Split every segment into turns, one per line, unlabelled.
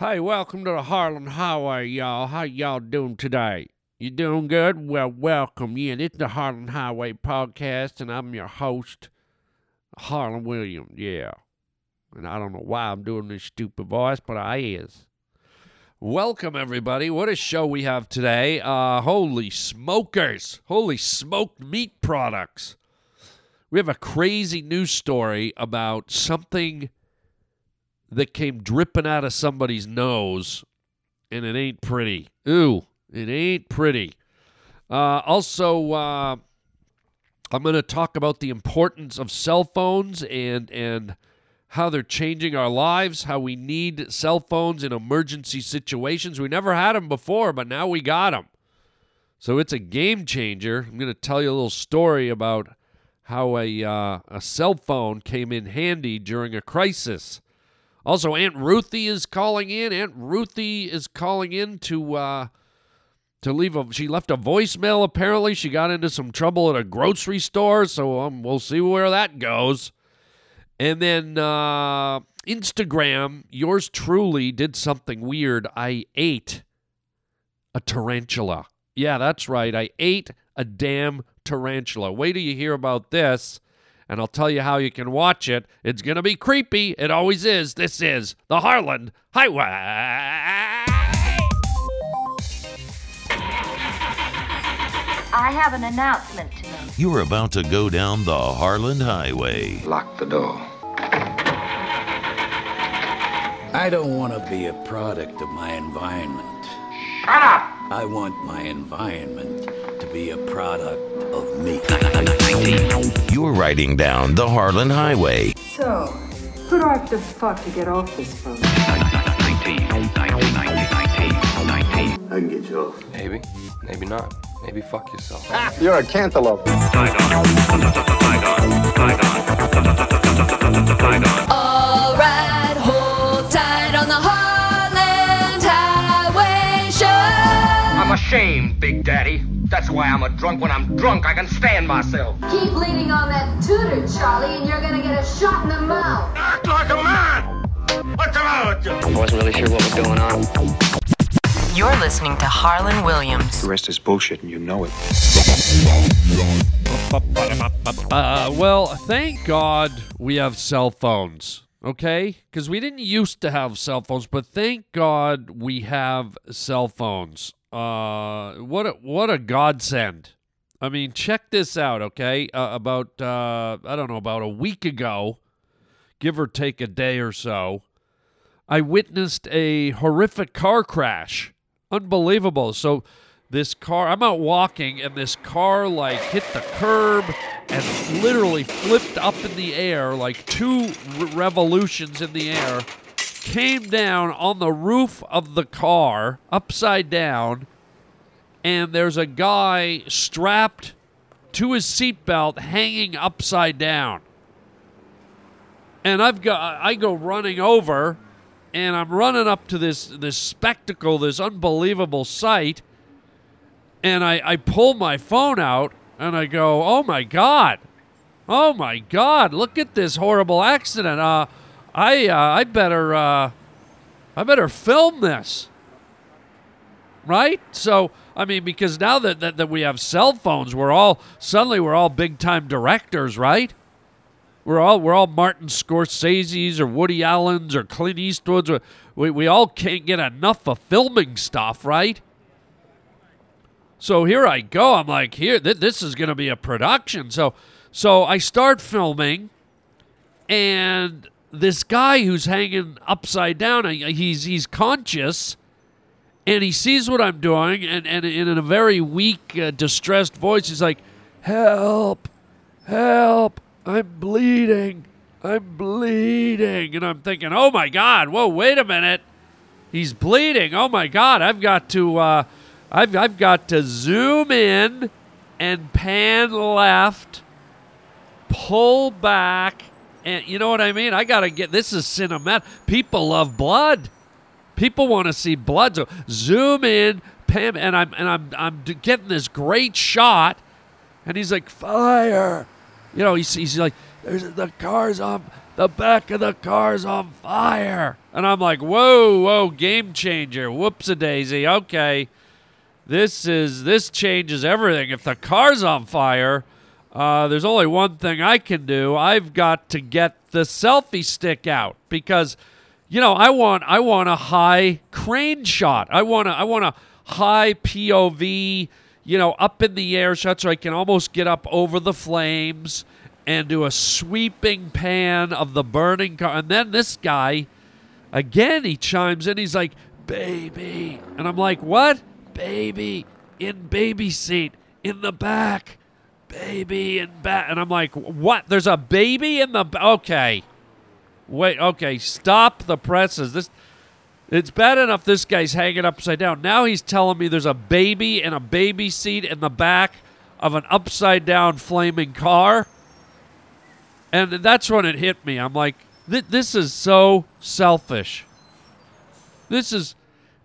Hey, welcome to the Harland Highway, y'all. How y'all doing today? You doing good? Well, welcome. Yeah, is the Harland Highway podcast, and I'm your host, Harland Williams. Yeah. And I don't know why I'm doing this stupid voice, but I is. Welcome, everybody. What a show we have today. Uh, holy smokers. Holy smoked meat products. We have a crazy news story about something that came dripping out of somebody's nose, and it ain't pretty. Ooh, it ain't pretty. Uh, also, uh, I'm going to talk about the importance of cell phones and and how they're changing our lives, how we need cell phones in emergency situations. We never had them before, but now we got them. So it's a game changer. I'm going to tell you a little story about how a uh, a cell phone came in handy during a crisis. Also, Aunt Ruthy is calling in. Aunt Ruthy is calling in to uh, to leave a. She left a voicemail. Apparently, she got into some trouble at a grocery store. So um, we'll see where that goes. And then uh, Instagram, yours truly did something weird. I ate a tarantula. Yeah, that's right. I ate a damn tarantula. Wait till you hear about this, and I'll tell you how you can watch it. It's going to be creepy. It always is. This is the Harland Highway.
I have an announcement to make.
You're about to go down the Harland Highway.
Lock the door.
I don't want to be a product of my environment.
Shut up!
I want my environment to be a product of me.
You're riding down the Harland Highway.
So, who do I have to fuck to get off this phone?
I can get you off.
Maybe, maybe not. Maybe fuck yourself. Ah!
You're a cantaloupe.
Alright, hold
I'm ashamed, Big Daddy. That's why I'm a drunk. When I'm drunk, I can stand myself.
Keep leaning on that tutor, Charlie, and you're gonna get a shot in the mouth.
Act like a man! What's the matter with you?
I wasn't really sure what was going on.
You're listening to Harland Williams.
The rest is bullshit and you know it.
Uh, well, thank God we have cell phones, okay? Because we didn't used to have cell phones, but thank God we have cell phones. Uh, what a, what a godsend! I mean, check this out, okay? Uh, about uh, I don't know, about a week ago, give or take a day or so, I witnessed a horrific car crash. Unbelievable. So this car, I'm out walking, and this car like hit the curb and literally flipped up in the air like two re- revolutions in the air, came down on the roof of the car upside down, and there's a guy strapped to his seatbelt hanging upside down. And I've got I go running over and I'm running up to this this spectacle, this unbelievable sight, and I, I pull my phone out and I go, "Oh my god, oh my god, look at this horrible accident! Uh, I uh, I better uh, I better film this." Right? So I mean, because now that, that that we have cell phones, we're all suddenly we're all big time directors, right? We're all we're all Martin Scorsese's or Woody Allen's or Clint Eastwood's. We we all can't get enough of filming stuff, right? So here I go. I'm like, here, th- this is going to be a production. So, so I start filming, and this guy who's hanging upside down, he's he's conscious, and he sees what I'm doing, and and in a very weak, uh, distressed voice, he's like, "Help, help! I'm bleeding, I'm bleeding," and I'm thinking, "Oh my God! Whoa, wait a minute! He's bleeding! Oh my God! I've got to." Uh, I've, I've got to zoom in and pan left, pull back, and you know what I mean? I got to get this is cinematic. People love blood. People want to see blood. So zoom in, Pam, and I'm and I'm I'm getting this great shot, and he's like fire. You know, he's, he's like, there's the car's on the back of the car's on fire. And I'm like, whoa, whoa, game changer. Whoops a daisy. Okay. This is this changes everything. If the car's on fire, uh, there's only one thing I can do. I've got to get the selfie stick out because, you know, I want I want a high crane shot. I want a I want a high POV, you know, up in the air shot so I can almost get up over the flames and do a sweeping pan of the burning car. And then this guy, again, he chimes in. He's like, "Baby," and I'm like, "What?" Baby in baby seat in the back baby in back. And I'm like, what? There's a baby in the. Okay. Wait, okay. Stop the presses. This. It's bad enough this guy's hanging upside down. Now he's telling me there's a baby in a baby seat in the back of an upside down flaming car. And that's when it hit me. I'm like, this is so selfish. This is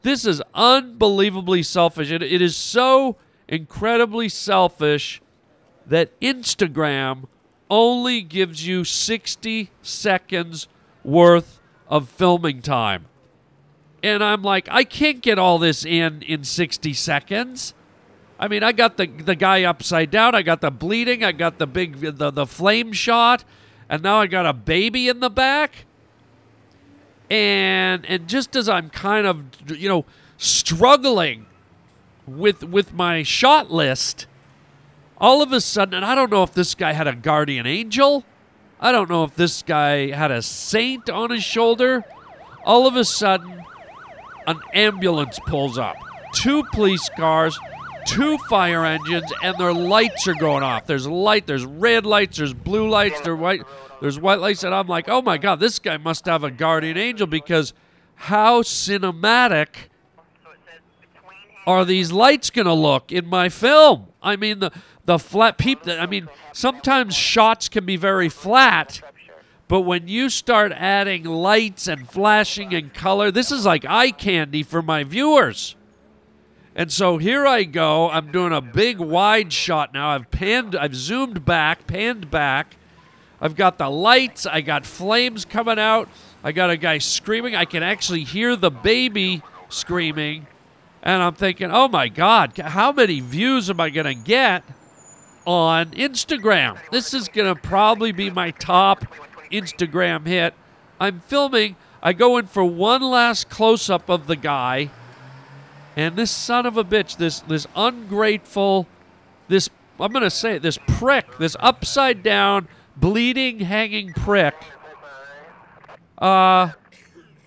this is unbelievably selfish. It, it is so incredibly selfish that Instagram only gives you 60 seconds worth of filming time. And I'm like, I can't get all this in in 60 seconds. I mean, I got the the guy upside down, I got the bleeding, I got the big the the flame shot, and now I got a baby in the back. And and just as I'm kind of you know struggling with with my shot list, all of a sudden, and I don't know if this guy had a guardian angel. I don't know if this guy had a saint on his shoulder. All of a sudden, an ambulance pulls up. Two police cars, two fire engines, and their lights are going off. There's light, there's red lights, there's blue lights, there's white, there's white lights, and I'm like, oh my god, this guy must have a guardian angel because how cinematic are these lights gonna look in my film? I mean the the flat peep. I mean, sometimes shots can be very flat, but when you start adding lights and flashing and color, this is like eye candy for my viewers. And so here I go. I'm doing a big wide shot now. I've panned, I've zoomed back, panned back. I've got the lights. I got flames coming out. I got a guy screaming. I can actually hear the baby screaming. And I'm thinking, oh my God, how many views am I going to get? On Instagram. This is going to probably be my top Instagram hit. I'm filming. I go in for one last close up of the guy. And this son of a bitch, this this ungrateful, this I'm gonna say it, this prick, this upside down, bleeding, hanging prick. Uh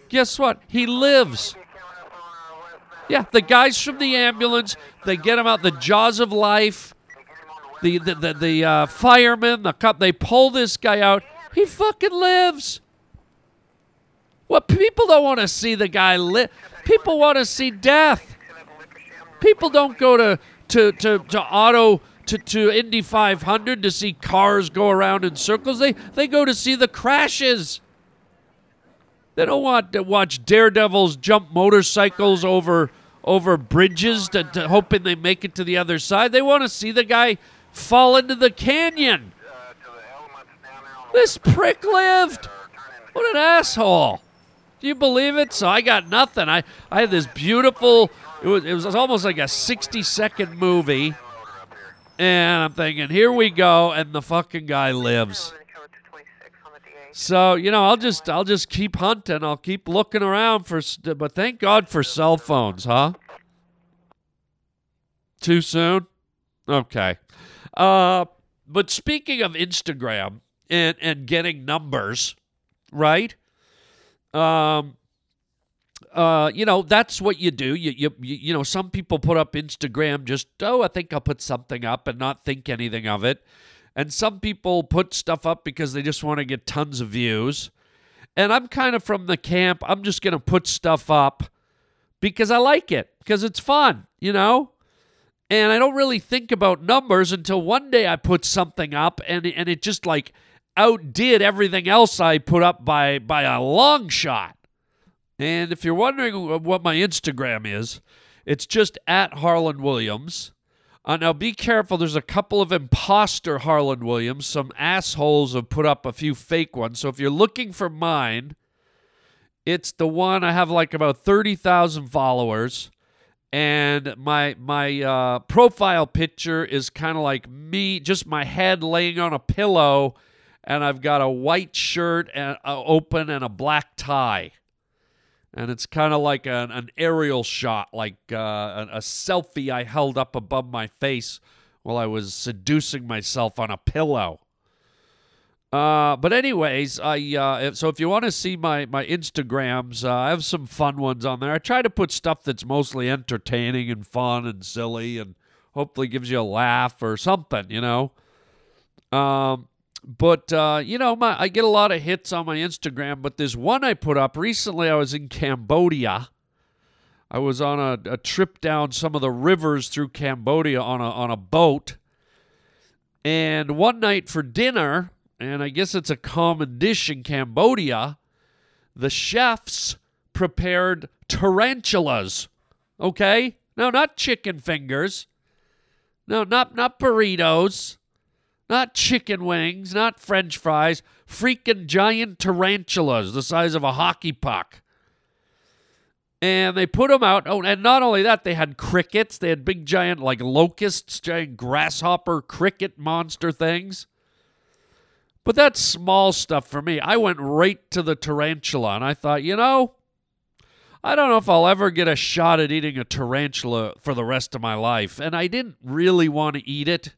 guess what? He lives. Yeah, the guys from the ambulance, they get him out the jaws of life the the the, the uh, firemen, the cop, they pull this guy out. He fucking lives. What people don't want to see the guy live. People want to see death. People don't go to to to, to auto to, to Indy 500 to see cars go around in circles. They they go to see the crashes. They don't want to watch daredevils jump motorcycles over over bridges to, to hoping they make it to the other side. They want to see the guy fall into the canyon. This prick lived. What an asshole. Do you believe it? So I got nothing. I, I had this beautiful, it was, it was almost like a 60 second movie. And I'm thinking, here we go. And the fucking guy lives. So you know, I'll just I'll just keep hunting. I'll keep looking around for. But thank God for cell phones, huh? Too soon. Okay. Uh, but speaking of Instagram and and getting numbers, right? Um, uh, you know that's what you do. You, you you know some people put up Instagram just oh I think I'll put something up and not think anything of it, and some people put stuff up because they just want to get tons of views. And I'm kind of from the camp. I'm just gonna put stuff up because I like it because it's fun. You know, and I don't really think about numbers until one day I put something up and and it just like outdid everything else I put up by by a long shot. And if you're wondering what my Instagram is, it's just at Harland Williams. Uh, now, be careful. There's a couple of imposter Harland Williams. Some assholes have put up a few fake ones. So if you're looking for mine, it's the one I have like about 30,000 followers. And my my uh, profile picture is kind of like me, just my head laying on a pillow, and I've got a white shirt and uh, open and a black tie and it's kind of like an, an aerial shot, like uh, a, a, selfie I held up above my face while I was seducing myself on a pillow. Uh, but anyways, I uh, so if you want to see my my Instagrams, uh, I have some fun ones on there. I try to put stuff that's mostly entertaining and fun and silly, and hopefully gives you a laugh or something, you know. Um, but uh, you know, my I get a lot of hits on my Instagram. But there's one I put up recently. I was in Cambodia. I was on a, a trip down some of the rivers through Cambodia on a on a boat. And one night for dinner, and I guess it's a common dish in Cambodia, the chefs prepared tarantulas. Okay? No, not chicken fingers. No, not not burritos. Not chicken wings, not french fries, freaking giant tarantulas the size of a hockey puck. And they put them out. Oh, and not only that, they had crickets. They had big, giant, like locusts, giant grasshopper cricket monster things. But that's small stuff for me. I went right to the tarantula and I thought, you know, I don't know if I'll ever get a shot at eating a tarantula for the rest of my life. And I didn't really want to eat it.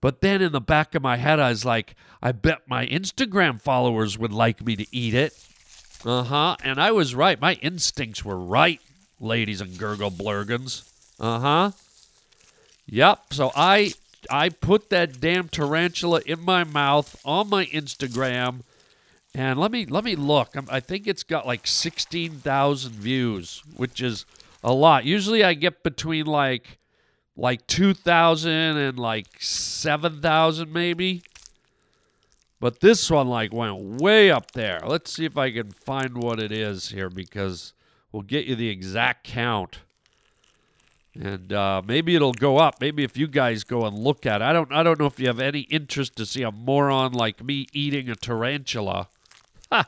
But then in the back of my head, I was like, I bet my Instagram followers would like me to eat it. Uh huh. And I was right. My instincts were right, ladies and gurgle blurgans. Uh huh. Yep. So I I put that damn tarantula in my mouth on my Instagram, and let me let me look. i think it's got like sixteen thousand views, which is a lot. Usually I get between like like 2,000 and like 7,000 maybe. But this one like went way up there. Let's see if I can find what it is here because we'll get you the exact count. And uh, maybe it'll go up. Maybe if you guys go and look at it. I don't I don't know if you have any interest to see a moron like me eating a tarantula. Ha!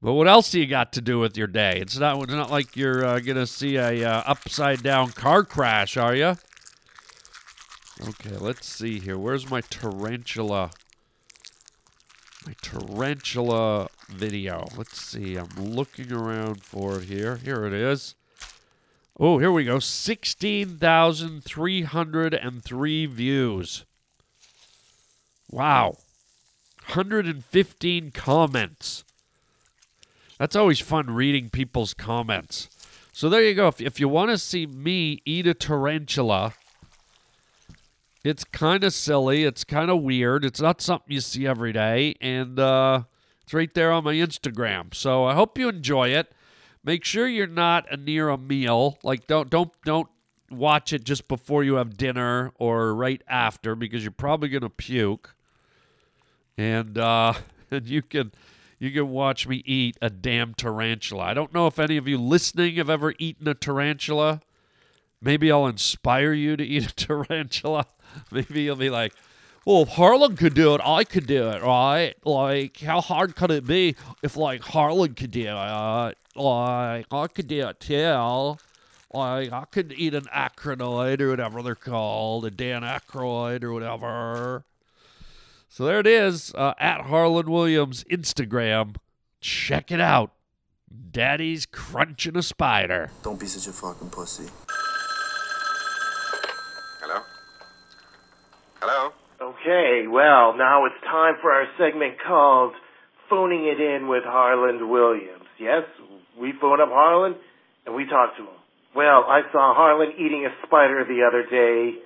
But what else do you got to do with your day? It's not it's not like you're uh, gonna see a uh, upside down car crash, are you? Okay, let's see here. Where's my tarantula? My tarantula video. Let's see. I'm looking around for it here. Here it is. Oh, here we go. 16,303 views. Wow. 115 comments. That's always fun reading people's comments. So there you go. If, if you want to see me eat a tarantula, it's kind of silly. It's kind of weird. It's not something you see every day. And uh, it's right there on my Instagram. So I hope you enjoy it. Make sure you're not near a meal. Like don't don't don't watch it just before you have dinner or right after because you're probably gonna puke. And uh, and you can you can watch me eat a damn tarantula. I don't know if any of you listening have ever eaten a tarantula. Maybe I'll inspire you to eat a tarantula. Maybe you'll be like, well, if Harland could do it, I could do it, right? Like, how hard could it be if, like, Harland could do it? Like, I could do it too. Like, I could eat an acronoid or whatever they're called, a Dan Aykroyd or whatever. So there it is uh, at Harland Williams Instagram. Check it out. Daddy's crunching a spider.
Don't be such a fucking pussy.
Hello? Hello?
Okay, well, now it's time for our segment called Phoning It In with Harland Williams. Yes, we phone up Harland and we talk to him. Well, I saw Harland eating a spider the other day.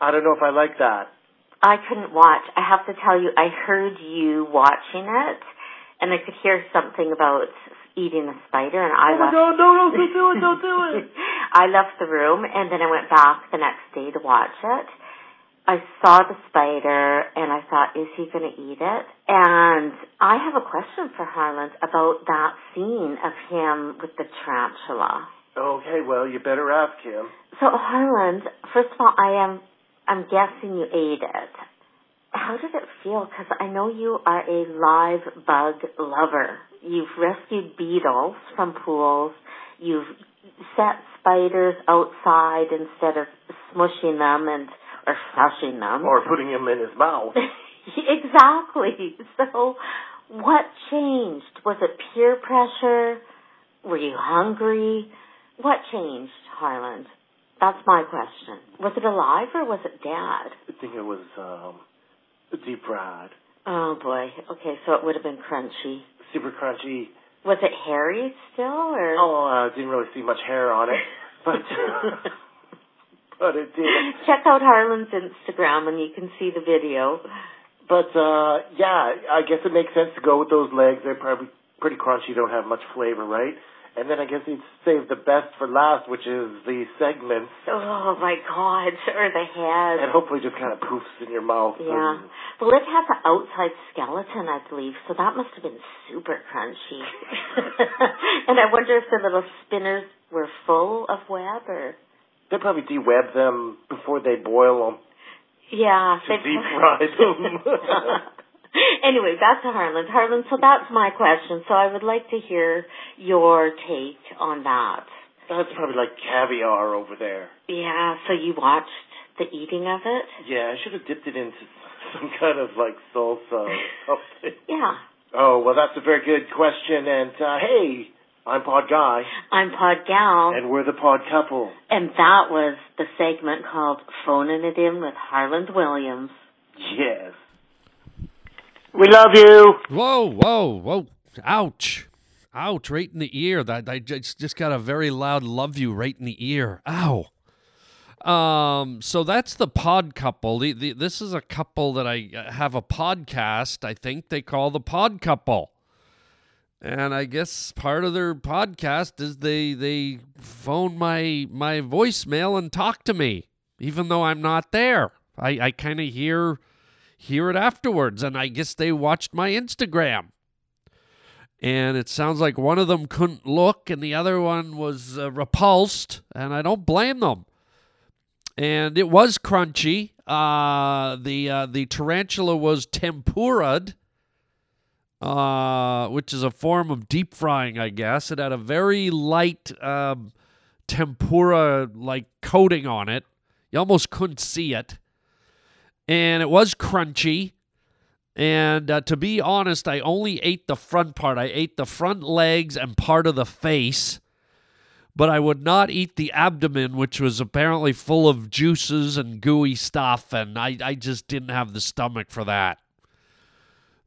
I don't know if I like that.
I couldn't watch. I have to tell you, I heard you watching it, and I could hear something about eating a spider, and I
oh
left.
No, no, no, don't do it, don't do it.
I left the room, and then I went back the next day to watch it. I saw the spider, and I thought, is he going to eat it? And I have a question for Harland about that scene of him with the tarantula.
Okay, well, you better ask him.
So Harland, first of all, I am I'm guessing you ate it. How did it feel? Because I know you are a live bug lover. You've rescued beetles from pools. You've set spiders outside instead of smushing them and or them
or putting him in his mouth.
exactly. So, what changed? Was it peer pressure? Were you hungry? What changed, Harland? That's my question. Was it alive or was it dead?
I think it was um, deep fried.
Oh boy. Okay, so it would have been crunchy.
Super crunchy.
Was it hairy still, or?
Oh, I uh, didn't really see much hair on it, but but it did.
Check out Harland's Instagram and you can see the video.
But uh yeah, I guess it makes sense to go with those legs. They're probably pretty crunchy, don't have much flavor, right? And then I guess he'd save the best for last, which is the segments.
Oh my God, or the head.
And hopefully just kind of poofs in your mouth.
Yeah. Well, it has an outside skeleton, I believe, so that must have been super crunchy. and I wonder if the little spinners were full of web or.
They probably de-web them before they boil them.
Yeah.
To deep fry them.
anyway, back to Harland. Harland, so that's my question. So I would like to hear your take on that.
That's probably like caviar over there.
Yeah, so you watched the eating of it?
Yeah, I should have dipped it into some kind of like salsa or something.
Yeah.
Oh, well, that's a very good question. And uh, hey, I'm Pod Guy.
I'm Pod Gal.
And we're the Pod Couple.
And that was the segment called Phoning It In with Harland Williams.
Yes. We love you.
Whoa, whoa, whoa. Ouch. Ouch, right in the ear. That I just, just got a very loud love you right in the ear. Ow. Um, so that's the pod couple. The, the, this is a couple that I uh, have a podcast. I think they call the pod couple. And I guess part of their podcast is they they phone my my voicemail and talk to me, even though I'm not there. I, I kind of hear hear it afterwards, and I guess they watched my Instagram. And it sounds like one of them couldn't look, and the other one was uh, repulsed, and I don't blame them. And it was crunchy. Uh, the uh, the tarantula was tempura'd uh, which is a form of deep frying, I guess. It had a very light um, tempura like coating on it. You almost couldn't see it. And it was crunchy. And uh, to be honest, I only ate the front part. I ate the front legs and part of the face. But I would not eat the abdomen, which was apparently full of juices and gooey stuff. And I, I just didn't have the stomach for that.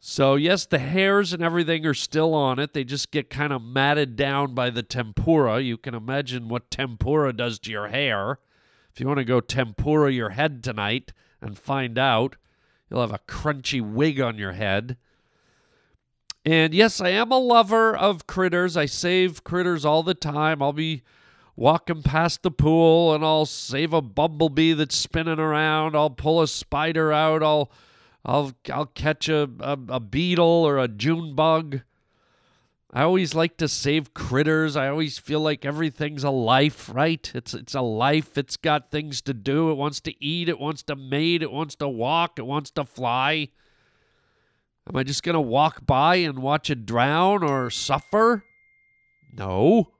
So, yes, the hairs and everything are still on it. They just get kind of matted down by the tempura. You can imagine what tempura does to your hair. If you want to go tempura your head tonight and find out, you'll have a crunchy wig on your head. And yes, I am a lover of critters. I save critters all the time. I'll be walking past the pool and I'll save a bumblebee that's spinning around. I'll pull a spider out. I'll I'll I'll catch a, a, a beetle or a June bug. I always like to save critters. I always feel like everything's a life, right? It's it's a life. It's got things to do. It wants to eat. It wants to mate. It wants to walk. It wants to fly. Am I just gonna walk by and watch it drown or suffer? No.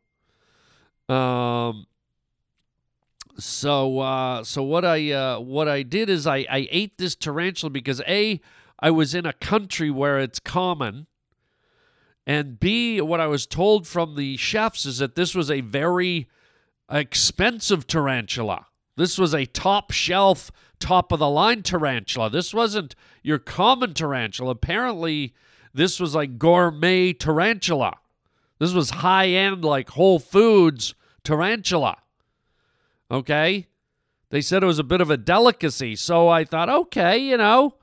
Um. So uh, so what I uh, what I did is I, I ate this tarantula because a I was in a country where it's common, and b what I was told from the chefs is that this was a very expensive tarantula. This was a top shelf, top of the line tarantula. This wasn't your common tarantula. Apparently, this was like gourmet tarantula. This was high end, like Whole Foods tarantula. Okay? They said it was a bit of a delicacy. So I thought, okay, you know,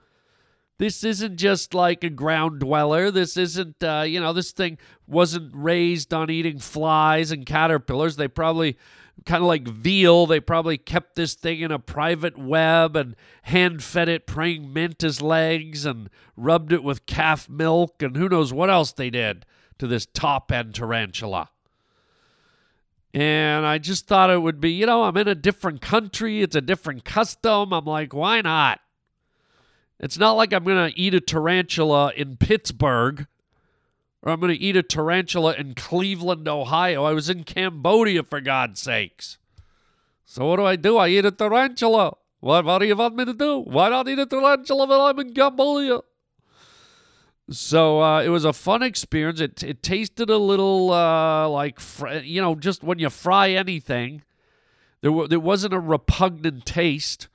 this isn't just like a ground dweller. This isn't, uh, you know, this thing wasn't raised on eating flies and caterpillars. They probably, kind of like veal, they probably kept this thing in a private web and hand fed it praying mantis legs and rubbed it with calf milk and who knows what else they did to this top end tarantula. And I just thought it would be, you know, I'm in a different country, it's a different custom. I'm like, why not? It's not like I'm going to eat a tarantula in Pittsburgh or I'm going to eat a tarantula in Cleveland, Ohio. I was in Cambodia, for God's sakes. So what do I do? I eat a tarantula. What, what do you want me to do? Why not eat a tarantula when I'm in Cambodia? So uh, it was a fun experience. It, it tasted a little uh, like, fr- you know, just when you fry anything, there, w- there wasn't a repugnant taste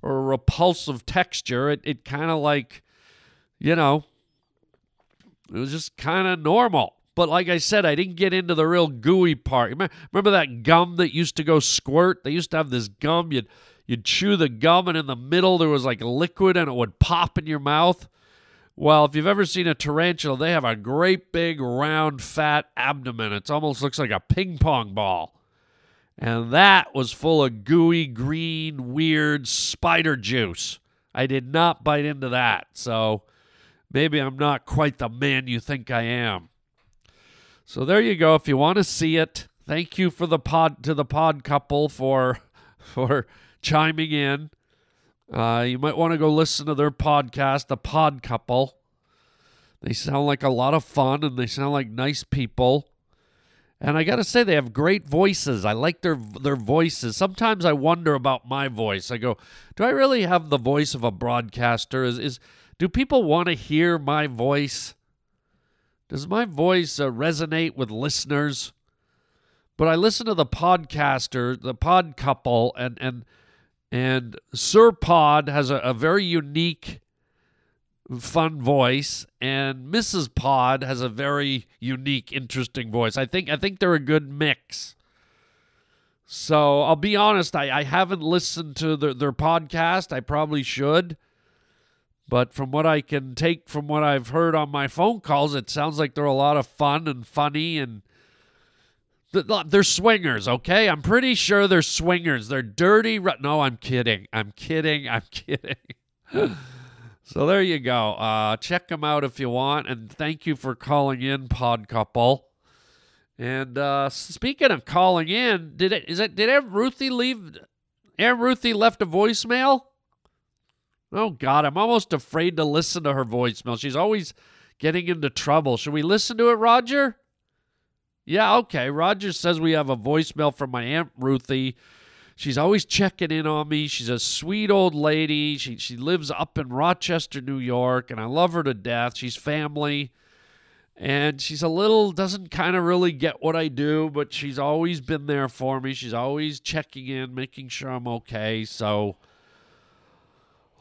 or a repulsive texture. It, it kind of like, you know, it was just kind of normal. But like I said, I didn't get into the real gooey part. Remember that gum that used to go squirt? They used to have this gum. You'd you'd chew the gum, and in the middle there was like liquid, and it would pop in your mouth. Well, if you've ever seen a tarantula, they have a great big round fat abdomen. It almost looks like a ping pong ball. And that was full of gooey, green, weird spider juice. I did not bite into that. So maybe I'm not quite the man you think I am. So there you go. If you want to see it, thank you for the pod to the pod couple for for chiming in. Uh, you might want to go listen to their podcast, The Pod Couple. They sound like a lot of fun and they sound like nice people. And I got to say, they have great voices. I like their their voices. Sometimes I wonder about my voice. I go, do I really have the voice of a broadcaster? Is is do people want to hear my voice? Does my voice uh, resonate with listeners? But I listen to the podcaster, the pod couple, and and and Sir Pod has a, a very unique, fun voice, and Mrs. Pod has a very unique, interesting voice. I think I think they're a good mix. So I'll be honest, I, I haven't listened to their, their podcast. I probably should. But from what I can take from what I've heard on my phone calls, it sounds like they're a lot of fun and funny and they're swingers, okay? I'm pretty sure they're swingers. They're dirty. No, I'm kidding. I'm kidding. I'm kidding. so there you go. Uh, check them out if you want. And thank you for calling in, Pod Couple. And uh, speaking of calling in, did it is it did Aunt Ruthy leave? Aunt Ruthy left a voicemail. Oh God, I'm almost afraid to listen to her voicemail. She's always getting into trouble. Should we listen to it, Roger? Yeah, okay. Roger says we have a voicemail from my Aunt Ruthy. She's always checking in on me. She's a sweet old lady. She she lives up in Rochester, New York, and I love her to death. She's family. And she's a little doesn't kind of really get what I do, but she's always been there for me. She's always checking in, making sure I'm okay. So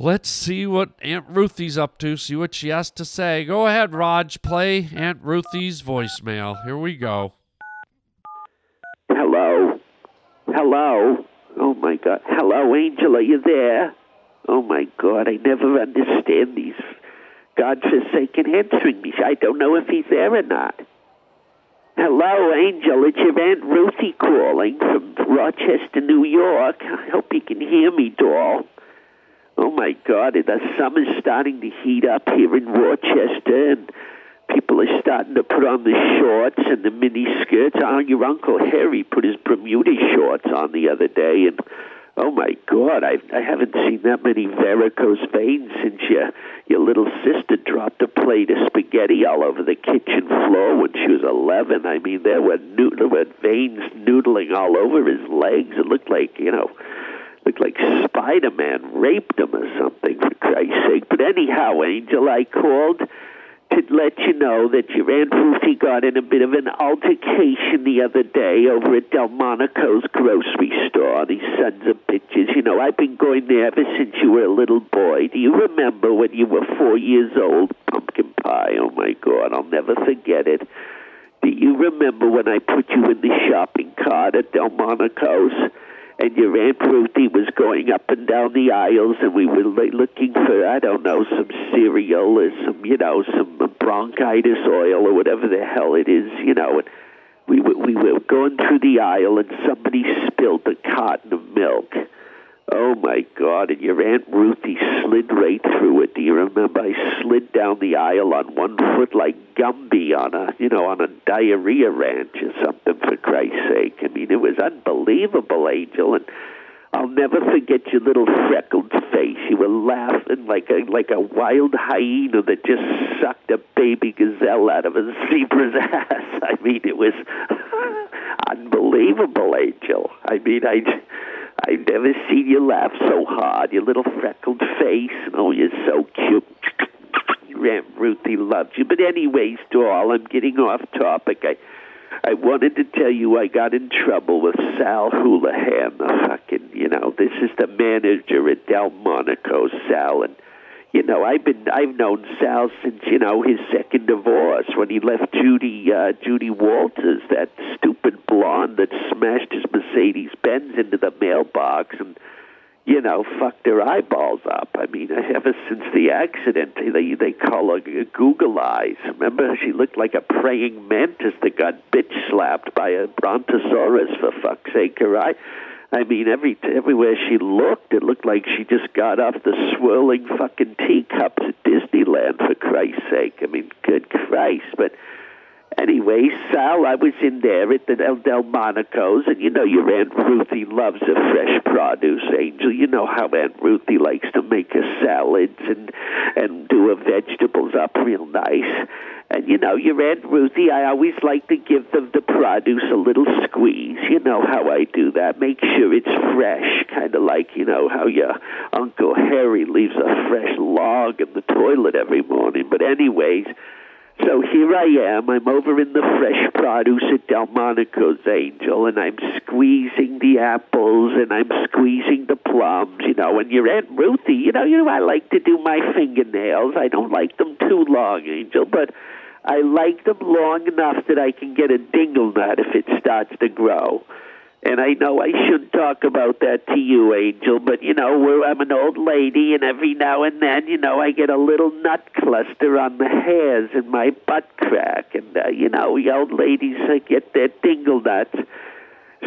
Let's see what Aunt Ruthy's up to, see what she has to say. Go ahead, Raj, play Aunt Ruthy's voicemail. Here we go.
Hello. Hello. Oh my God. Hello, Angel, are you there? Oh my God, I never understand these godforsaken answering me. I don't know if he's there or not. Hello, Angel. It's your Aunt Ruthy calling from Rochester, New York. I hope you can hear me, doll. Oh my God, the summer's starting to heat up here in Rochester, and people are starting to put on the shorts and the mini skirts. Oh, your Uncle Harry put his Bermuda shorts on the other day, and oh my God, I I haven't seen that many varicose veins since your your little sister dropped a plate of spaghetti all over the kitchen floor when she was eleven. I mean, there were, no- there were veins noodling all over his legs. It looked like you know looked like Spider Man raped him or something, for Christ's sake. But anyhow, Angel, I called to let you know that your Aunt Ruthy got in a bit of an altercation the other day over at Delmonico's grocery store. These sons of bitches. You know, I've been going there ever since you were a little boy. Do you remember when you were four years old? Pumpkin pie. Oh, my God. I'll never forget it. Do you remember when I put you in the shopping cart at Delmonico's? And your Aunt Ruthy was going up and down the aisles, and we were looking for, I don't know, some cereal or some, you know, some bronchitis oil or whatever the hell it is, you know. And we were, we were going through the aisle, and somebody spilled a carton of milk. Oh my God! And your Aunt Ruthy slid right through it. Do you remember? I slid down the aisle on one foot like Gumby on a, you know, on a diarrhea ranch or something. For Christ's sake! I mean, it was unbelievable, Angel, and I'll never forget your little freckled face. You were laughing like a like a wild hyena that just sucked a baby gazelle out of a zebra's ass. I mean, it was unbelievable, Angel. I mean, I. I've never seen you laugh so hard. Your little freckled face. Oh, you're so cute. Aunt Ruthy loves you. But anyways, doll, I'm getting off topic. I I wanted to tell you I got in trouble with Sal Houlihan, the fucking, you know, this is the manager at Delmonico, Sal, and you know, I've been I've known Sal since you know his second divorce when he left Judy uh, Judy Walters, that stupid blonde that smashed his Mercedes Benz into the mailbox and you know fucked her eyeballs up. I mean, ever since the accident, they they call her Google eyes. Remember, she looked like a praying mantis that got bitch slapped by a brontosaurus. For fuck's sake, eye I mean, every everywhere she looked, it looked like she just got off the swirling fucking teacups at Disneyland. For Christ's sake, I mean, good Christ! But anyway, Sal, I was in there at the Del Delmonico's, and you know your Aunt Ruthy loves a fresh produce, Angel. You know how Aunt Ruthy likes to make her salads and and do her vegetables up real nice. And you know, your Aunt Ruthy, I always like to give the, the produce a little squeeze. You know how I do that. Make sure it's fresh, kind of like, you know, how your Uncle Harry leaves a fresh log in the toilet every morning. But, anyways, so here I am. I'm over in the fresh produce at Delmonico's Angel, and I'm squeezing the apples and I'm squeezing the plums, you know. And your Aunt Ruthy, you know, you know, I like to do my fingernails. I don't like them too long, Angel, but I like them long enough that I can get a dingle nut if it starts to grow. And I know I shouldn't talk about that to you, Angel, but you know, we're, I'm an old lady, and every now and then, you know, I get a little nut cluster on the hairs in my butt crack, and uh, you know, the old ladies uh, get their dingle nuts.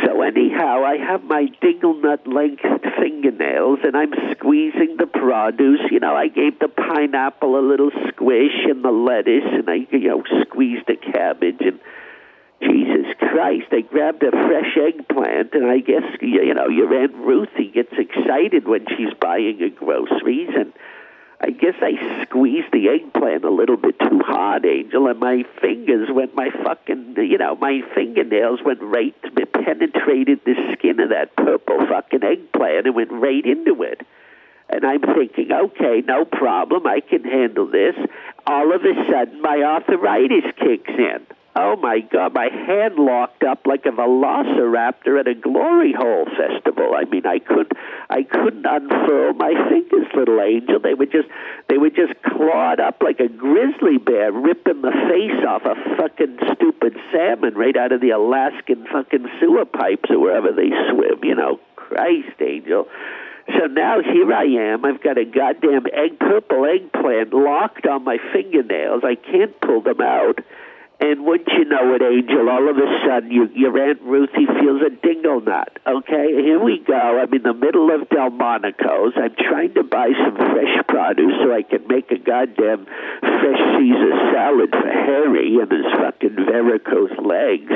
So anyhow, I have my dingle nut length fingernails, and I'm squeezing the produce. You know, I gave the pineapple a little squish, and the lettuce, and I, you know, squeezed the cabbage, and Jesus Christ, I grabbed a fresh eggplant, and I guess you know your Aunt Ruthy gets excited when she's buying a groceries, and I guess I squeezed the eggplant a little bit too hard, Angel, and my fingers went, my fucking, you know, my fingernails went right, penetrated the skin of that purple fucking eggplant and went right into it. And I'm thinking, okay, no problem, I can handle this. All of a sudden, my arthritis kicks in. Oh my God, my hand locked up like a velociraptor at a glory hole festival. I mean, I couldn't, I couldn't unfurl my fingers, little angel. They were just, they were just clawed up like a grizzly bear, ripping the face off a fucking stupid salmon right out of the Alaskan fucking sewer pipes or wherever they swim. You know, Christ, angel. So now here I am. I've got a goddamn egg, purple eggplant locked on my fingernails. I can't pull them out. And wouldn't you know it, Angel, all of a sudden you, your Aunt Ruthy feels a dingle nut. Okay, here we go. I'm in the middle of Delmonico's. I'm trying to buy some fresh produce so I can make a goddamn fresh Caesar salad for Harry and his fucking varicose legs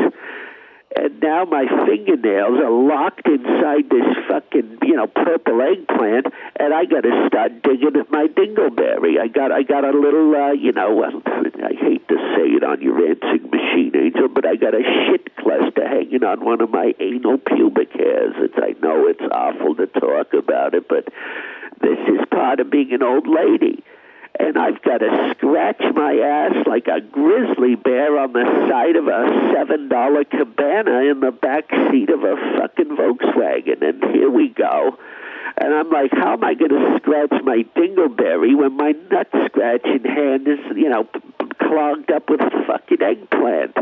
and now my fingernails are locked inside this fucking you know purple eggplant, and I got to start digging at my dingleberry. I got I got a little uh, you know I hate to say it on your answering machine, Angel, but I got a shit cluster hanging on one of my anal pubic hairs. It's I know it's awful to talk about it, but this is part of being an old lady and I've got to scratch my ass like a grizzly bear on the side of a seven dollar cabana in the back seat of a fucking Volkswagen. And here we go. And I'm like, how am I going to scratch my dingleberry when my nut scratching hand is, you know, clogged up with a fucking eggplant?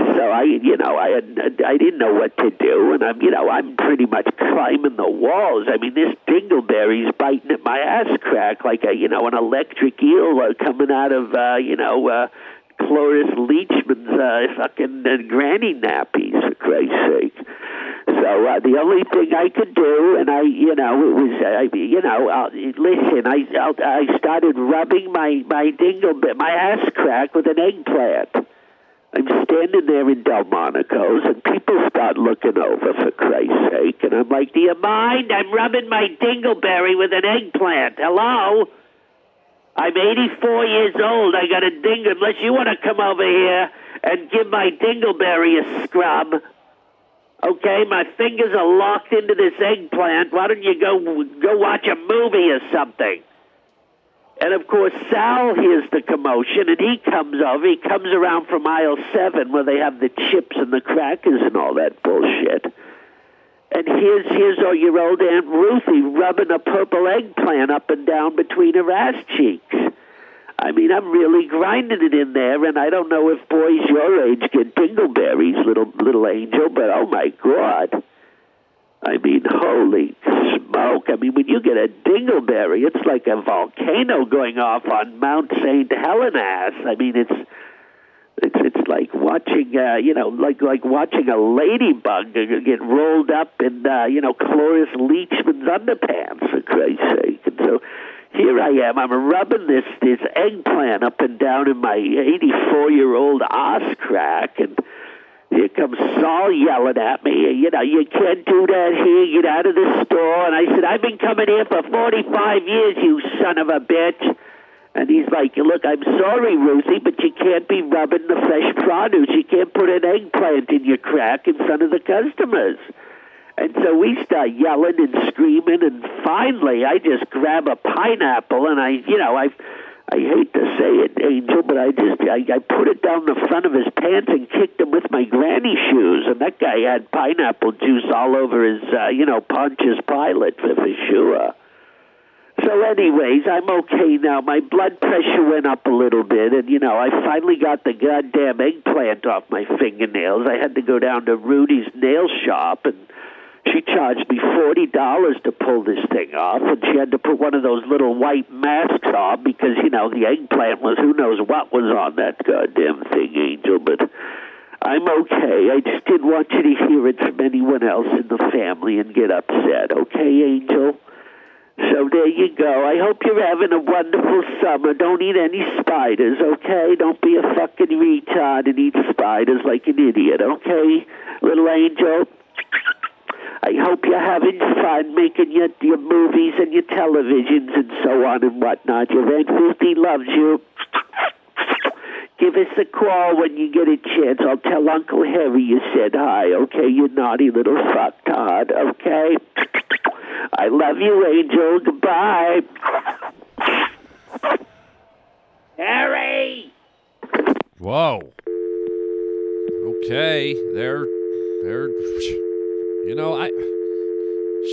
So I, you know, I had, I didn't know what to do, and I'm, you know, I'm pretty much climbing the walls. I mean, this dingleberry's biting at my ass crack like a, you know, an electric eel uh, coming out of, uh, you know, uh, Cloris Leachman's uh, fucking uh, granny nappies, for Christ's sake. So uh, the only thing I could do, and I, you know, it was, uh, you know, uh, listen, I, I started rubbing my my dingle, my ass crack with an eggplant. I'm standing there in Delmonico's, and people start looking over for Christ's sake. And I'm like, Do you mind? I'm rubbing my dingleberry with an eggplant. Hello? I'm 84 years old. I got a ding. Unless you want to come over here and give my dingleberry a scrub. Okay, my fingers are locked into this eggplant. Why don't you go go watch a movie or something? And of course, Sal hears the commotion and he comes over. He comes around from aisle seven where they have the chips and the crackers and all that bullshit. And here's here's all your old Aunt Ruthy rubbing a purple eggplant up and down between her ass cheeks. I mean, I'm really grinding it in there, and I don't know if boys your age get dingleberries, little little angel, but oh my god. I mean, holy smoke. I mean, when you get a dingleberry, it's like a volcano going off on Mount St. Helena. I mean, it's it's it's like watching, uh, you know, like like watching a ladybug get rolled up in, uh, you know, Cloris Leachman's underpants, for Christ's sake. And so here I am. I'm rubbing this this eggplant up and down in my 84 year old ass crack, and here comes Saul yelling at me. You know, you can't do that here. Get out of the store. And I said, I've been coming here for 45 years, you son of a bitch. And he's like, Look, I'm sorry, Ruthy, but you can't be rubbing the fresh produce. You can't put an eggplant in your crack in front of the customers. And so we start yelling and screaming, and finally, I just grab a pineapple, and I, you know, I, I hate to say it, Angel, but I just, I, I put it down the front of his pants and kicked him with my granny shoes, and that guy had pineapple juice all over his, uh, you know, Pontius Pilate for, for sure. So, anyways, I'm okay now. My blood pressure went up a little bit, and you know, I finally got the goddamn eggplant off my fingernails. I had to go down to Rudy's nail shop, and she charged me forty dollars to pull this thing off, and she had to put one of those little white masks on because you know the eggplant was who knows what was on that goddamn thing, Angel. But I'm okay. I just didn't want you to hear it from anyone else in the family and get upset. Okay, Angel. So there you go. I hope you're having a wonderful summer. Don't eat any spiders, okay? Don't be a fucking retard and eat spiders like an idiot, okay? Little angel. I hope you're having fun making your, your movies and your televisions and so on and whatnot. Your Aunt Ruthy loves you. Give us a call when you get a chance. I'll tell Uncle Harry you said hi, okay? You naughty little fucktard, okay? I love you, Angel. Goodbye. Harry!
Whoa. Okay, they're they're you know, I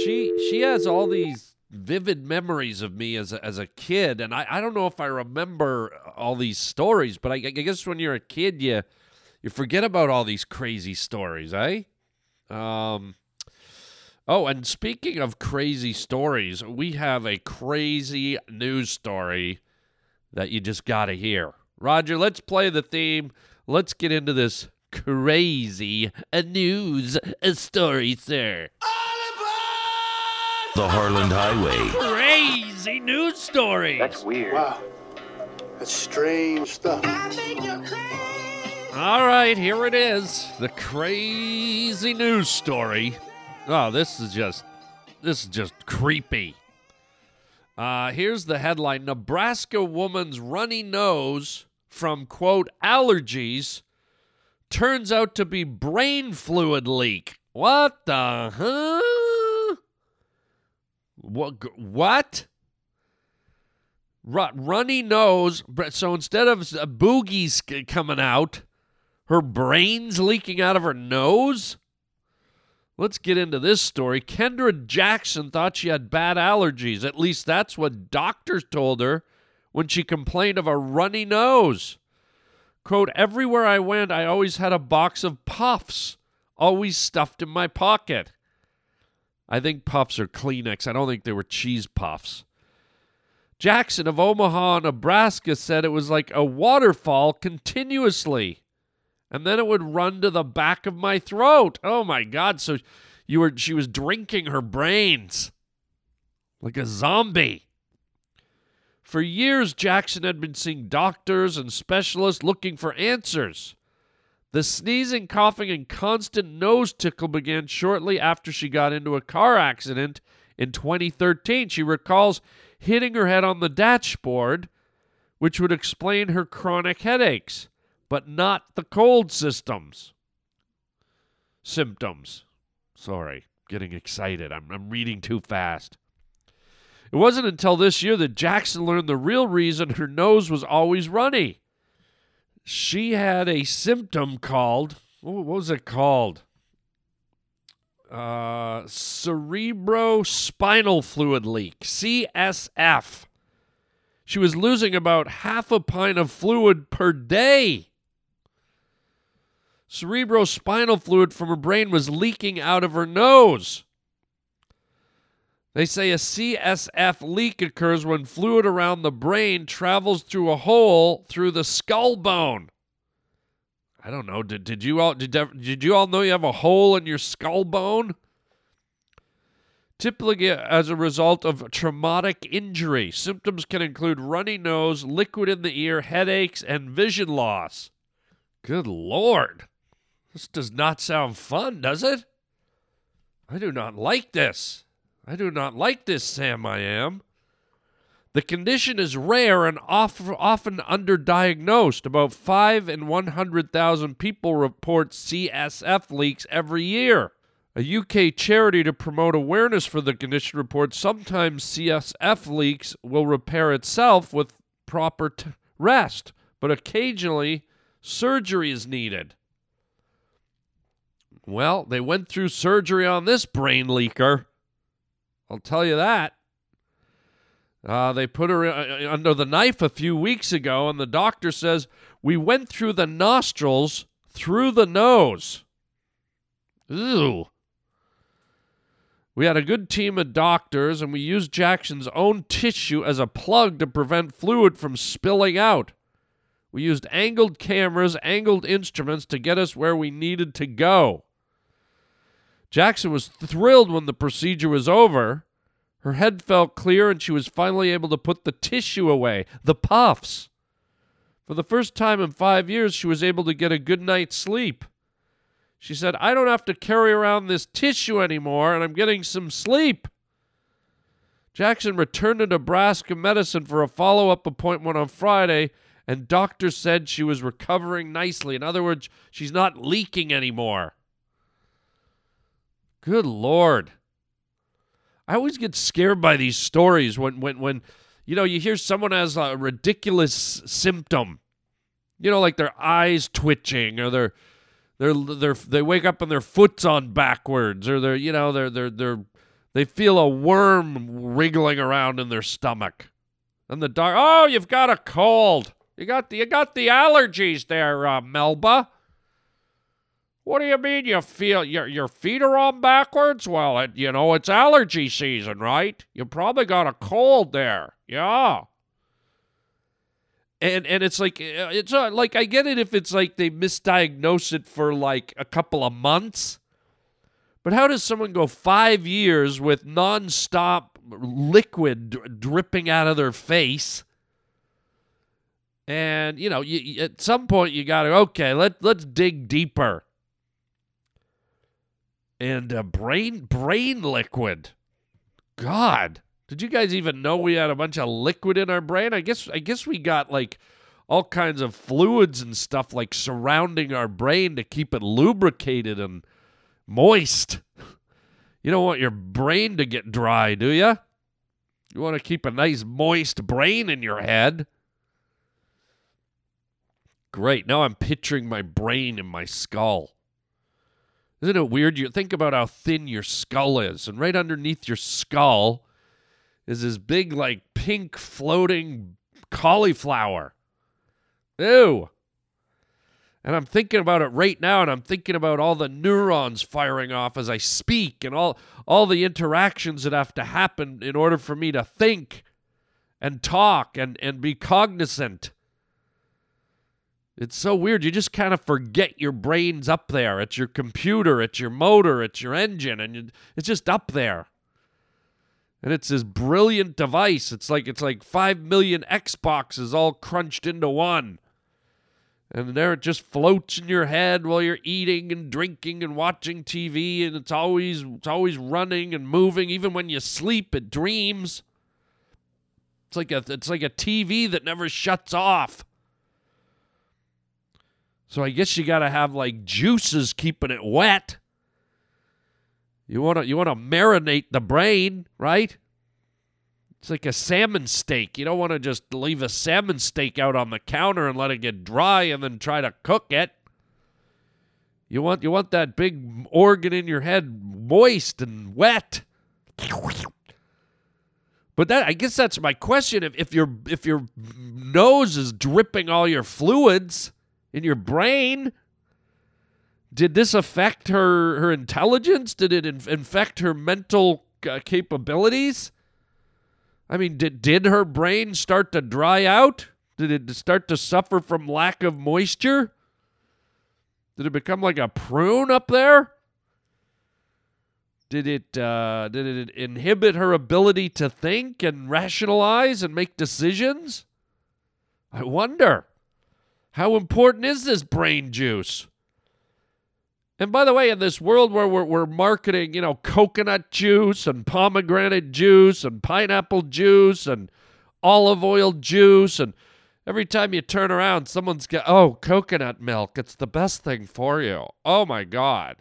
she she has all these vivid memories of me as a, as a kid, and I, I don't know if I remember all these stories, but I, I guess when you're a kid, you you forget about all these crazy stories, eh? Um. Oh, and speaking of crazy stories, we have a crazy news story that you just got to hear. Roger, let's play the theme. Let's get into this crazy news story, sir.
The Harland Highway.
Crazy news story.
That's weird.
Wow. That's strange stuff.
All right, here it is. The crazy news story. Oh, this is just this is just creepy. Uh, here's the headline: Nebraska woman's runny nose from quote allergies turns out to be brain fluid leak. What the huh? What? What? runny nose. So instead of uh, boogies coming out, her brain's leaking out of her nose. Let's get into this story. Kendra Jackson thought she had bad allergies. At least that's what doctors told her when she complained of a runny nose. Quote, everywhere I went, I always had a box of puffs, always stuffed in my pocket. I think puffs are Kleenex. I don't think they were cheese puffs. Jackson of Omaha, Nebraska said it was like a waterfall continuously. And then it would run to the back of my throat. Oh my God. So you were she was drinking her brains like a zombie. For years, Jackson had been seeing doctors and specialists looking for answers. The sneezing, coughing, and constant nose tickle began shortly after she got into a car accident in 2013. She recalls hitting her head on the dashboard, which would explain her chronic headaches, but not the cold systems. Symptoms. Sorry, getting excited. I'm, I'm reading too fast. It wasn't until this year that Jackson learned the real reason her nose was always runny. She had a symptom called, what was it called? Uh, cerebrospinal fluid leak, CSF. She was losing about half a pint of fluid per day. Cerebrospinal fluid from her brain was leaking out of her nose. They say a CSF leak occurs when fluid around the brain travels through a hole through the skull bone. I don't know. Did, did you all did, did you all know you have a hole in your skull bone? Typically as a result of traumatic injury. Symptoms can include runny nose, liquid in the ear, headaches, and vision loss. Good lord. This does not sound fun, does it? I do not like this. I do not like this, Sam I am. The condition is rare and often underdiagnosed. About 5 in 100,000 people report CSF leaks every year. A UK charity to promote awareness for the condition reports sometimes CSF leaks will repair itself with proper t- rest, but occasionally surgery is needed. Well, they went through surgery on this brain leaker. I'll tell you that. Uh, they put her uh, under the knife a few weeks ago, and the doctor says, We went through the nostrils, through the nose. Ew. We had a good team of doctors, and we used Jackson's own tissue as a plug to prevent fluid from spilling out. We used angled cameras, angled instruments to get us where we needed to go. Jackson was thrilled when the procedure was over. Her head felt clear and she was finally able to put the tissue away, the puffs. For the first time in five years, she was able to get a good night's sleep. She said, I don't have to carry around this tissue anymore, and I'm getting some sleep. Jackson returned to Nebraska Medicine for a follow up appointment on Friday, and doctors said she was recovering nicely. In other words, she's not leaking anymore. Good Lord. I always get scared by these stories when, when, when you know, you hear someone has a ridiculous symptom. You know, like their eyes twitching or their they're, they're, they wake up and their foot's on backwards or they're, you know, they're, they're, they're, they feel a worm wriggling around in their stomach. And the doc, oh, you've got a cold. You got the, you got the allergies there, uh, Melba. What do you mean you feel your your feet are on backwards? Well, it, you know it's allergy season, right? You probably got a cold there. Yeah. And and it's like uh, it's uh, like I get it if it's like they misdiagnose it for like a couple of months. But how does someone go 5 years with nonstop liquid dripping out of their face? And you know, you, at some point you got to okay, let let's dig deeper and uh, brain brain liquid. God, did you guys even know we had a bunch of liquid in our brain? I guess I guess we got like all kinds of fluids and stuff like surrounding our brain to keep it lubricated and moist. You don't want your brain to get dry, do you? You want to keep a nice moist brain in your head. Great. Now I'm picturing my brain in my skull. Isn't it weird? You think about how thin your skull is, and right underneath your skull is this big, like pink floating cauliflower. Ew. And I'm thinking about it right now, and I'm thinking about all the neurons firing off as I speak, and all all the interactions that have to happen in order for me to think and talk and, and be cognizant. It's so weird. You just kind of forget your brain's up there. It's your computer, it's your motor, it's your engine, and you, it's just up there. And it's this brilliant device. It's like it's like five million Xboxes all crunched into one. And there it just floats in your head while you're eating and drinking and watching TV and it's always it's always running and moving even when you sleep it dreams. It's like a it's like a TV that never shuts off. So I guess you got to have like juices keeping it wet. You want to you want to marinate the brain, right? It's like a salmon steak. You don't want to just leave a salmon steak out on the counter and let it get dry and then try to cook it. You want you want that big organ in your head moist and wet. But that I guess that's my question. If if your if your nose is dripping all your fluids in your brain, did this affect her her intelligence? Did it in- infect her mental uh, capabilities? I mean, did did her brain start to dry out? Did it start to suffer from lack of moisture? Did it become like a prune up there? Did it uh, did it inhibit her ability to think and rationalize and make decisions? I wonder. How important is this brain juice? And by the way, in this world where we're, we're marketing, you know, coconut juice and pomegranate juice and pineapple juice and olive oil juice, and every time you turn around, someone's got, oh, coconut milk. It's the best thing for you. Oh my God.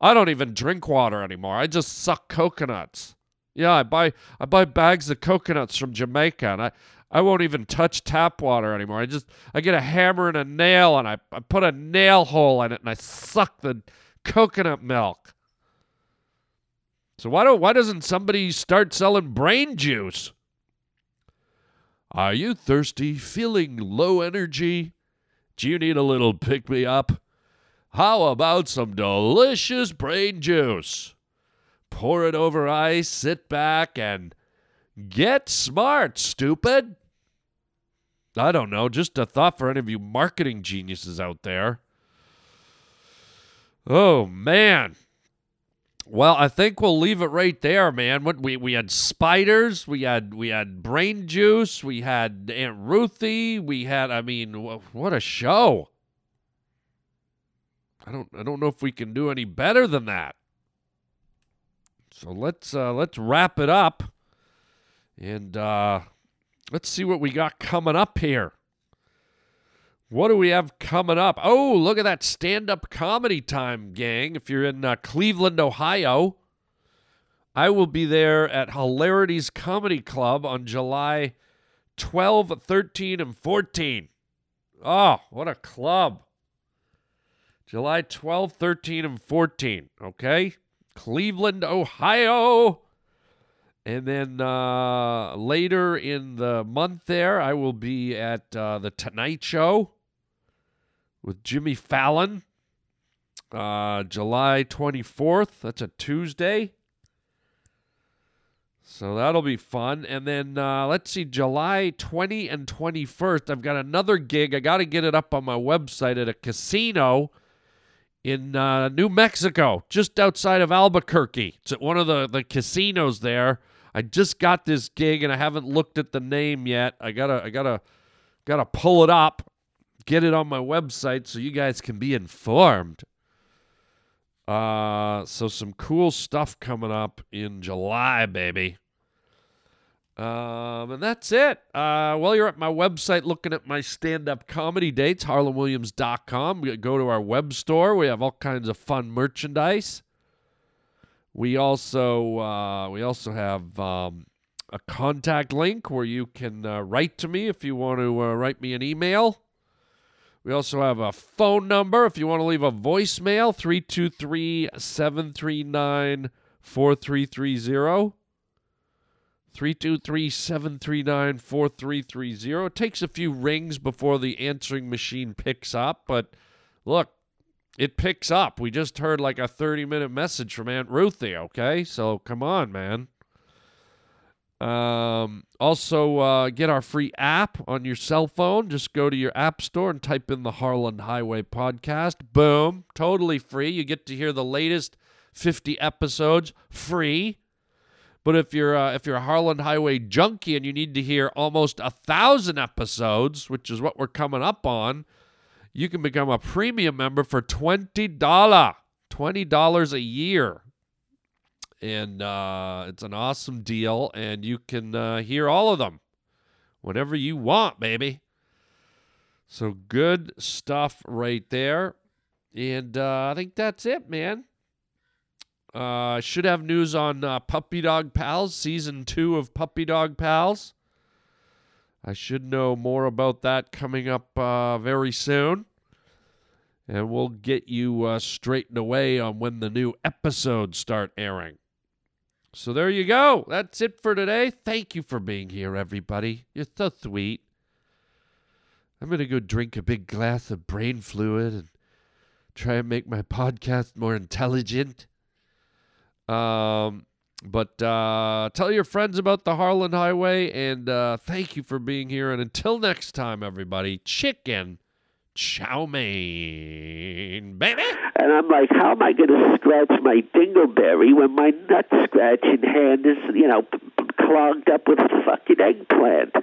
I don't even drink water anymore. I just suck coconuts. Yeah, I buy I buy bags of coconuts from Jamaica and I, I won't even touch tap water anymore. I just I get a hammer and a nail and I, I put a nail hole in it and I suck the coconut milk. So why don't why doesn't somebody start selling brain juice? Are you thirsty, feeling low energy? Do you need a little pick me up? How about some delicious brain juice? Pour it over ice, sit back, and get smart, stupid. I don't know, just a thought for any of you marketing geniuses out there. Oh, man. Well, I think we'll leave it right there, man. What we we had spiders, we had we had brain juice, we had Aunt Ruthy, we had I mean, what a show. I don't I don't know if we can do any better than that. So let's uh, let's wrap it up, and uh, let's see what we got coming up here. What do we have coming up? Oh, look at that stand up comedy time, gang. If you're in uh, Cleveland, Ohio, I will be there at Hilarities Comedy Club on July 12, 13, and 14. Oh, what a club! July 12, 13, and 14. Okay. Cleveland, Ohio. And then uh, later in the month, there, I will be at uh, the Tonight Show with Jimmy Fallon. Uh, July 24th. That's a Tuesday. So that'll be fun. And then uh, let's see, July 20 and 21st, I've got another gig. I got to get it up on my website at a casino in uh, New Mexico, just outside of Albuquerque. It's at one of the, the casinos there. I just got this gig and I haven't looked at the name yet. I gotta I gotta gotta pull it up, get it on my website so you guys can be informed. Uh so some cool stuff coming up in July, baby. Um, and that's it. Uh, while you're at my website looking at my stand up comedy dates, harlandwilliams.com, go to our web store. We have all kinds of fun merchandise. We also uh, we also have um, a contact link where you can uh, write to me if you want to uh, write me an email. We also have a phone number if you want to leave a voicemail 323 739 4330. 323 739 4330. It takes a few rings before the answering machine picks up, but look, it picks up. We just heard like a 30 minute message from Aunt Ruthy, okay? So come on, man. Um, also, uh, get our free app on your cell phone. Just go to your app store and type in the Harland Highway Podcast. Boom. Totally free. You get to hear the latest 50 episodes free. But if you're uh, if you're a Harland Highway junkie and you need to hear almost a thousand episodes, which is what we're coming up on, you can become a premium member for $20. $20 a year. And uh, it's an awesome deal, and you can uh, hear all of them whenever you want, baby. So good stuff right there. And uh, I think that's it, man. Uh, should have news on uh, Puppy Dog Pals, season two of Puppy Dog Pals. I should know more about that coming up uh, very soon. And we'll get you uh, straightened away on when the new episodes start airing. So there you go. That's it for today. Thank you for being here, everybody. You're so sweet. I'm going to go drink a big glass of brain fluid and try and make my podcast more intelligent. Um, but uh, tell your friends about the Harland Highway, and uh, thank you for being here. And until next time, everybody, chicken chow mein, baby.
And I'm like, how am I going to scratch my dingleberry when my nut scratching hand is, you know, clogged up with a fucking eggplant?